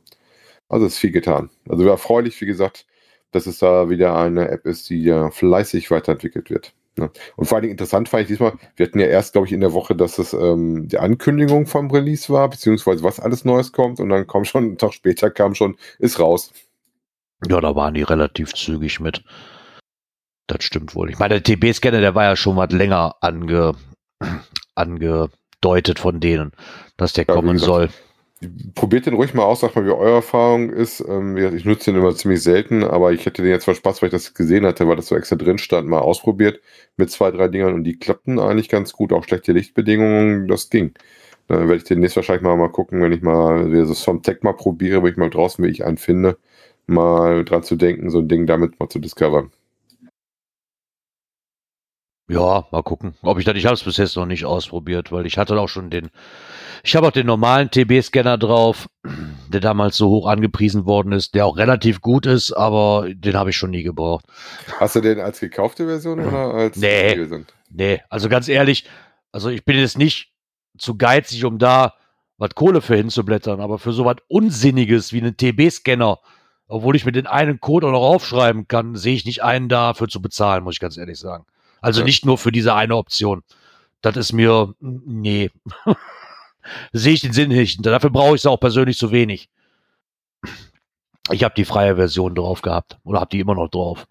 Also ist viel getan. Also erfreulich, wie gesagt, dass es da wieder eine App ist, die ja fleißig weiterentwickelt wird. Ne? Und vor allen Dingen interessant fand ich diesmal, wir hatten ja erst, glaube ich, in der Woche, dass es ähm, die Ankündigung vom Release war, beziehungsweise was alles Neues kommt und dann kam schon, einen Tag später kam schon, ist raus. Ja, da waren die relativ zügig mit. Das stimmt wohl. Ich meine, der TB-Scanner, der war ja schon was länger ange, *clears throat* angedeutet von denen, dass der Ja, kommen soll. Probiert den ruhig mal aus, sagt mal, wie eure Erfahrung ist. Ähm, ich nutze den immer ziemlich selten, aber ich hätte den jetzt mal Spaß, weil ich das gesehen hatte, weil das so extra drin stand, mal ausprobiert mit zwei, drei Dingern und die klappten eigentlich ganz gut. Auch schlechte Lichtbedingungen, das ging. Dann werde ich demnächst wahrscheinlich mal, mal gucken, wenn ich mal das vom Tech mal probiere, wenn ich mal draußen, wie ich einen finde, mal dran zu denken, so ein Ding damit mal zu discovern. Ja, mal gucken. Ob ich das, ich habe es bis jetzt noch nicht ausprobiert, weil ich hatte auch schon den, ich habe auch den normalen TB-Scanner drauf, *clears throat* der damals so hoch angepriesen worden ist, der auch relativ gut ist, aber den habe ich schon nie gebraucht. Hast du den als gekaufte Version oder als Nee. Version? Nee, also ganz ehrlich, also ich bin jetzt nicht zu geizig, um da was Kohle für hinzublättern, aber für so was Unsinniges wie einen TB-Scanner obwohl ich mir den einen Code auch noch aufschreiben kann, sehe ich nicht einen dafür zu bezahlen, muss ich ganz ehrlich sagen. Also Ja. nicht nur für diese eine Option. Das ist mir, nee. *laughs* sehe ich den Sinn nicht. Dafür brauche ich es auch persönlich zu wenig. Ich habe die freie Version drauf gehabt oder habe die immer noch drauf.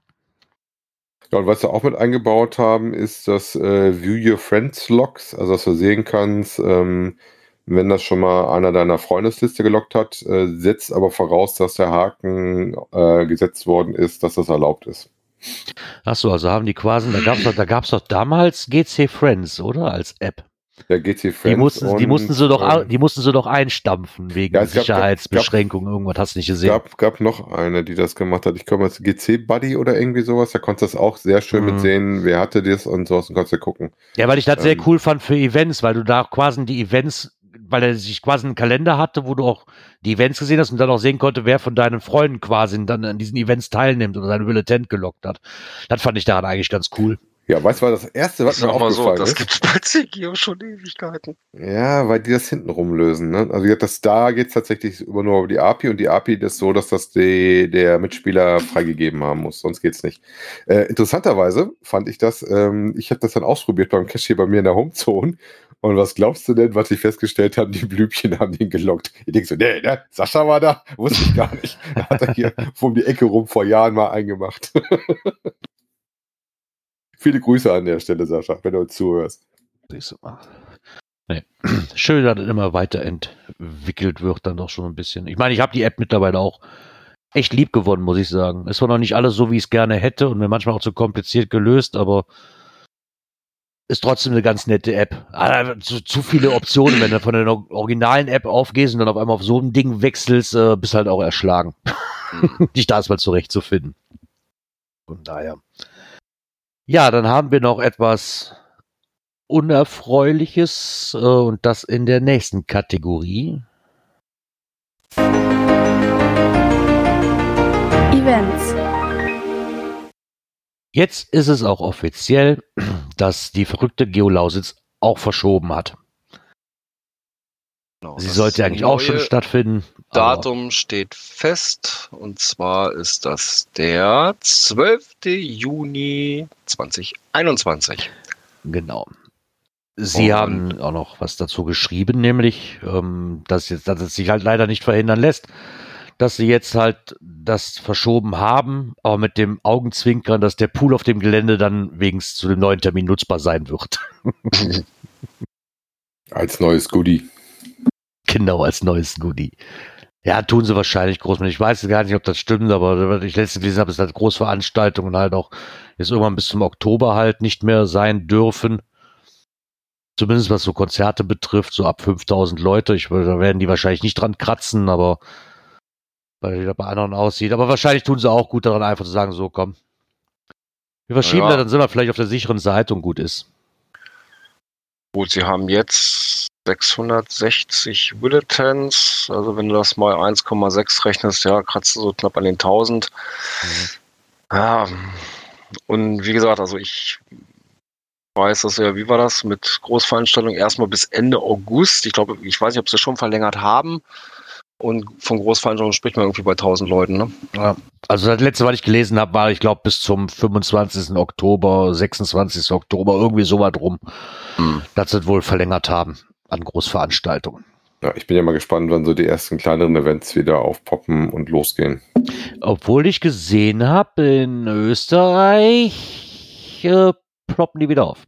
Ja, und was wir auch mit eingebaut haben, ist das äh, View Your Friends Logs, also dass du sehen kannst, ähm, wenn das schon mal einer deiner Freundesliste gelockt hat, äh, setzt aber voraus, dass der Haken äh, gesetzt worden ist, dass das erlaubt ist. Achso, also haben die quasi, da gab's doch, da gab's doch damals GC Friends, oder? Als App. Der GC Friends. Die mussten, die und, mussten sie doch, ähm, die mussten sie doch einstampfen wegen Ja, es gab- Sicherheitsbeschränkungen. Irgendwas hast du nicht Es gesehen. gab, gab noch eine, die das gemacht hat. Ich komme jetzt GC Buddy oder irgendwie sowas. Da konntest du das auch sehr schön Mhm. mit sehen, wer hatte das und sowas und konntest du gucken. Ja, weil ich das sehr Ähm, cool fand für Events, weil du da quasi die Events, weil er sich quasi einen Kalender hatte, wo du auch die Events gesehen hast und dann auch sehen konnte, wer von deinen Freunden quasi dann an diesen Events teilnimmt oder seine Militant gelockt hat. Das fand ich daran eigentlich ganz cool. Ja, weißt du, was das erste, was Ich mir sag mal so, das ist? gibt's bei Zekio schon Ewigkeiten. Ja, weil die das hinten rumlösen. Ne? Also das da geht es tatsächlich über nur über die API und die API ist so, dass das die, der Mitspieler freigegeben haben muss, sonst geht's nicht. Äh, interessanterweise fand ich das, ähm, ich habe das dann ausprobiert beim Cache hier bei mir in der Homezone und was glaubst du denn, was ich festgestellt habe, die Blümchen haben den gelockt. Ich denke so, nee, ne, Sascha war da, wusste ich gar nicht. Da hat er hier *laughs* um die Ecke rum vor Jahren mal eingemacht. *laughs* Viele Grüße an der Stelle, Sascha, wenn du uns zuhörst. Siehst du mal. Nee. *clears throat* Schön, dass es immer weiterentwickelt wird, dann doch schon ein bisschen. Ich meine, ich habe die App mittlerweile auch echt lieb gewonnen, muss ich sagen. Es war noch nicht alles so, wie ich es gerne hätte und mir manchmal auch zu kompliziert gelöst, aber ist trotzdem eine ganz nette App. Aber zu, zu viele Optionen, wenn du von der originalen App aufgehst und dann auf einmal auf so ein Ding wechselst, äh, bist halt auch erschlagen. *laughs* Dich da erstmal zurechtzufinden. Von daher. Ja, dann haben wir noch etwas Unerfreuliches äh, und das in der nächsten Kategorie. Events. Jetzt ist es auch offiziell, *clears throat* dass die verrückte Geolausitz auch verschoben hat. Genau, Sie sollte eigentlich auch schon stattfinden. Datum steht fest und zwar ist das der 12. Juni 2021. Genau. Sie Und- haben auch noch was dazu geschrieben, nämlich, ähm, dass, jetzt, dass es sich halt leider nicht verhindern lässt, dass sie jetzt halt das verschoben haben, aber mit dem Augenzwinkern, dass der Pool auf dem Gelände dann wegens zu dem neuen Termin nutzbar sein wird. *laughs* Als neues Goodie. genau, als neues Goodie. Ja, tun sie wahrscheinlich groß. Ich weiß gar nicht, ob das stimmt, aber was ich letztens gelesen habe, ist halt Großveranstaltungen halt auch jetzt irgendwann bis zum Oktober halt nicht mehr sein dürfen. Zumindest was so Konzerte betrifft, so ab 5000 Leute. Ich, da werden die wahrscheinlich nicht dran kratzen, aber weil wie das bei anderen aussieht. Aber wahrscheinlich tun sie auch gut daran, einfach zu sagen, so komm. Wir verschieben Ja. das, dann sind wir vielleicht auf der sicheren Seite und gut ist. Gut, sie haben jetzt 660 Bulletins, also wenn du das mal 1,6 rechnest, ja, kratzt du so knapp an den 1000. Ja, und wie gesagt, also ich weiß das ja, wie war das mit Großveranstaltungen erstmal bis Ende August. Ich glaube, ich weiß nicht, ob sie schon verlängert haben. Und von Großveranstaltungen spricht man irgendwie bei 1000 Leuten, ne? Ja. Also das letzte, was ich gelesen habe, war, ich glaube, bis zum 25. Oktober, 26. Oktober, irgendwie so weit rum, Hm. dass sie es wohl verlängert haben an Großveranstaltungen. Ja, ich bin ja mal gespannt, wann so die ersten kleineren Events wieder aufpoppen und losgehen. Obwohl ich gesehen habe, in Österreich äh, ploppen die wieder auf.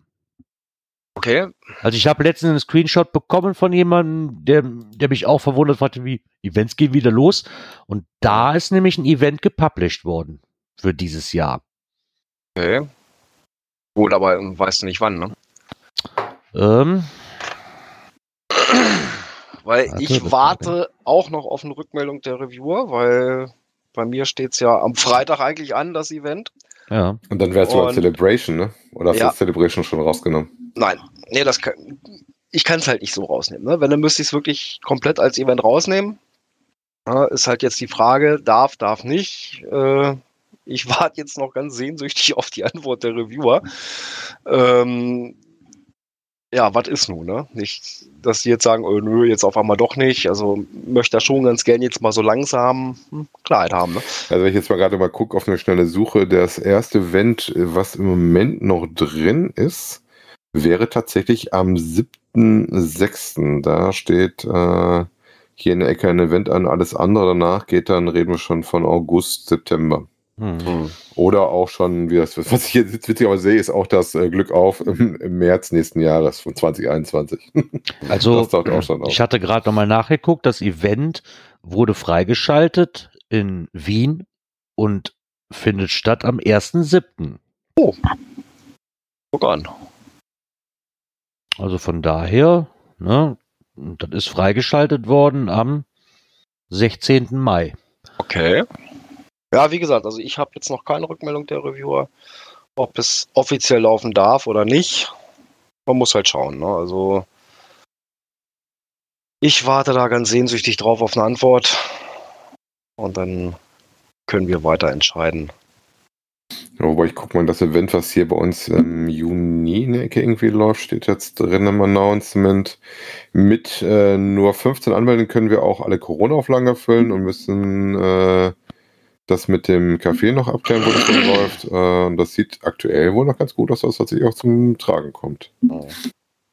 Okay, Also ich habe letztens einen Screenshot bekommen von jemandem, der, der mich auch verwundert hatte, wie Events gehen wieder los. Und da ist nämlich ein Event gepublished worden für dieses Jahr. okay. Gut, aber weißt du nicht wann, ne? Ähm, Weil Warte, ich warte auch noch auf eine Rückmeldung der Reviewer, weil bei mir steht es ja am Freitag eigentlich an, das Event. ja. Und dann wärst du Und- Celebration, ne? Oder hast du Ja. das Celebration schon rausgenommen? Nein, nee, das kann, ich kann es halt nicht so rausnehmen. Ne? Wenn, dann müsste ich es wirklich komplett als Event rausnehmen. Ja, ist halt jetzt die Frage, darf, darf nicht. Äh, ich *laughs* warte jetzt noch ganz sehnsüchtig auf die Antwort der Reviewer. Ähm, ja, was ist nun, ne? Nicht, dass sie jetzt sagen, oh, nö, jetzt auf einmal doch nicht. Also möchte da schon ganz gern jetzt mal so langsam hm, Klarheit haben, ne? Also wenn ich jetzt mal gerade mal gucke auf eine schnelle Suche, das erste Event, was im Moment noch drin ist, wäre tatsächlich am 7.6. Da steht äh, hier in der Ecke ein Event an, alles andere danach geht dann, reden wir schon von August, September. Hm. Oder auch schon, wie das, was ich jetzt witzigerweise sehe, ist auch das äh, Glück auf im, im März nächsten Jahres von 2021. *laughs* Also, das taucht auch schon auf. ich hatte gerade nochmal nachgeguckt, das Event wurde freigeschaltet in Wien und findet statt am 1.7. Guck an. Also von daher, ne, das ist freigeschaltet worden am 16. Mai. Okay. Ja, wie gesagt, also ich habe jetzt noch keine Rückmeldung der Reviewer, ob es offiziell laufen darf oder nicht. Man muss halt schauen, ne? Also ich warte da ganz sehnsüchtig drauf auf eine Antwort. Und dann können wir weiter entscheiden. Ja, wobei ich gucke mal, das Event, was hier bei uns im Juni in der Ecke irgendwie läuft, steht jetzt drin im Announcement. Mit äh, nur 15 Anmeldungen können wir auch alle Corona-Auflagen erfüllen und müssen äh, das mit dem Café noch abklären, wo das dann läuft. Äh, und das sieht aktuell wohl noch ganz gut aus, dass das tatsächlich auch zum Tragen kommt.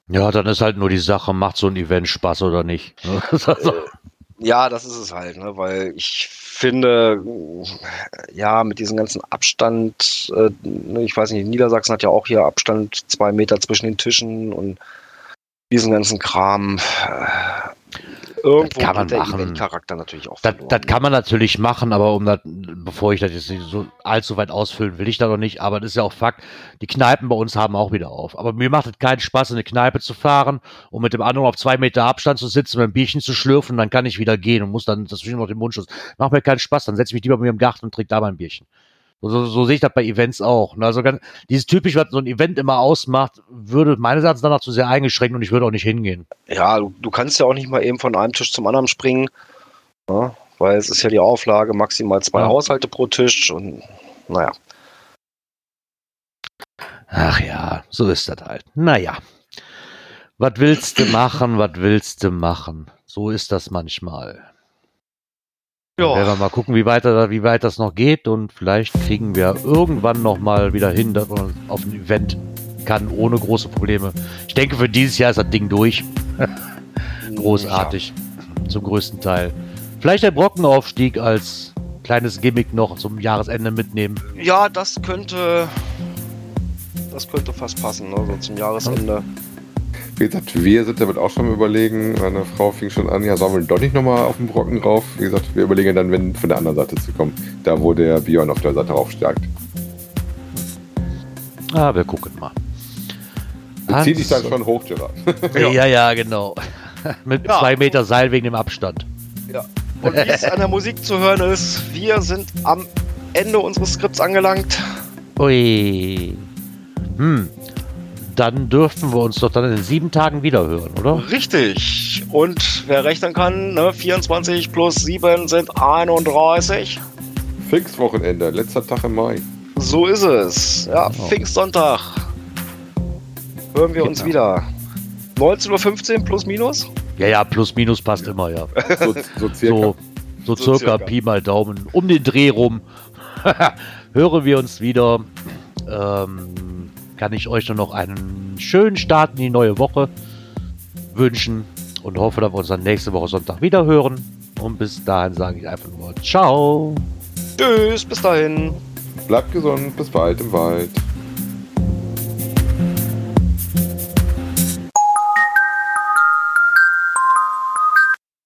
Ja, dann ist halt nur die Sache, macht so ein Event Spaß oder nicht. *laughs* Ja, das ist es halt, ne? weil ich finde, ja, mit diesem ganzen Abstand, äh, ne, ich weiß nicht, Niedersachsen hat ja auch hier Abstand zwei Meter zwischen den Tischen und diesen ganzen Kram. Äh, irgendwo kann man machen. Event-Charakter natürlich auch Das, das kann man natürlich machen, aber um das, bevor ich das jetzt nicht so allzu weit ausfüllen will ich da noch nicht, aber das ist ja auch Fakt, die Kneipen bei uns haben auch wieder auf. Aber mir macht es keinen Spaß, in eine Kneipe zu fahren und mit dem anderen auf zwei Meter Abstand zu sitzen, mit ein Bierchen zu schlürfen, dann kann ich wieder gehen und muss dann dazwischen noch den Mundschutz. Macht mir keinen Spaß, dann setze ich mich lieber bei mir im Garten und trinke da mal ein Bierchen. So, so, sehe ich das bei Events auch. ne? Also ganz, dieses typisch, was so ein Event immer ausmacht, würde meines Erachtens danach zu sehr eingeschränkt und ich würde auch nicht hingehen. Ja, du, du kannst ja auch nicht mal eben von einem Tisch zum anderen springen, ne? weil es ist ja die Auflage, maximal zwei Ja. Haushalte pro Tisch und naja. Ach ja, so ist das halt. Naja. Was willst du machen, was willst du machen? So ist das manchmal. Dann werden wir mal gucken, wie weit, wie weit das noch geht und vielleicht kriegen wir irgendwann noch mal wieder hin, dass man auf ein Event kann, ohne große Probleme. Ich denke, für dieses Jahr ist das Ding durch. *laughs* Großartig. Zum größten Teil. Vielleicht der Brockenaufstieg als kleines Gimmick noch zum Jahresende mitnehmen. Ja, das könnte. Das könnte fast passen, ne? so zum Jahresende. Wie gesagt, wir sind damit auch schon am überlegen. Meine Frau fing schon an, ja, sollen wir doch nicht nochmal auf den Brocken rauf? Wie gesagt, wir überlegen dann, wenn von der anderen Seite zu kommen. Da, wo der Björn auf der Seite raufsteigt. Ah, wir gucken mal. Du zieh dich dann Hans- schon hoch, Gerard. *laughs* Ja, ja, genau. *laughs* Mit Ja. zwei Meter Seil wegen dem Abstand. Und wie es an der Musik zu hören ist, wir sind am Ende unseres Skripts angelangt. Ui. Hm. Dann dürften wir uns doch dann in sieben Tagen wieder hören, oder? Richtig. Und wer rechnen kann, ne, 24 plus 7 sind 31. Pfingstwochenende, letzter Tag im Mai. So ist es. Ja, Genau. Pfingstsonntag. Hören wir uns Genau. wieder. 19.15 Uhr plus minus? Ja, ja, plus minus passt immer, ja. So, so *laughs* circa. So, so So circa circa. Pi mal Daumen. Um den Dreh rum. *laughs* hören wir uns wieder. Ähm, kann ich euch nur noch einen schönen Start in die neue Woche wünschen und hoffe, dass wir uns dann nächste Woche Sonntag wieder hören. Und bis dahin sage ich einfach nur Ciao. Tschüss, bis dahin. Bleibt gesund, bis bald im Wald.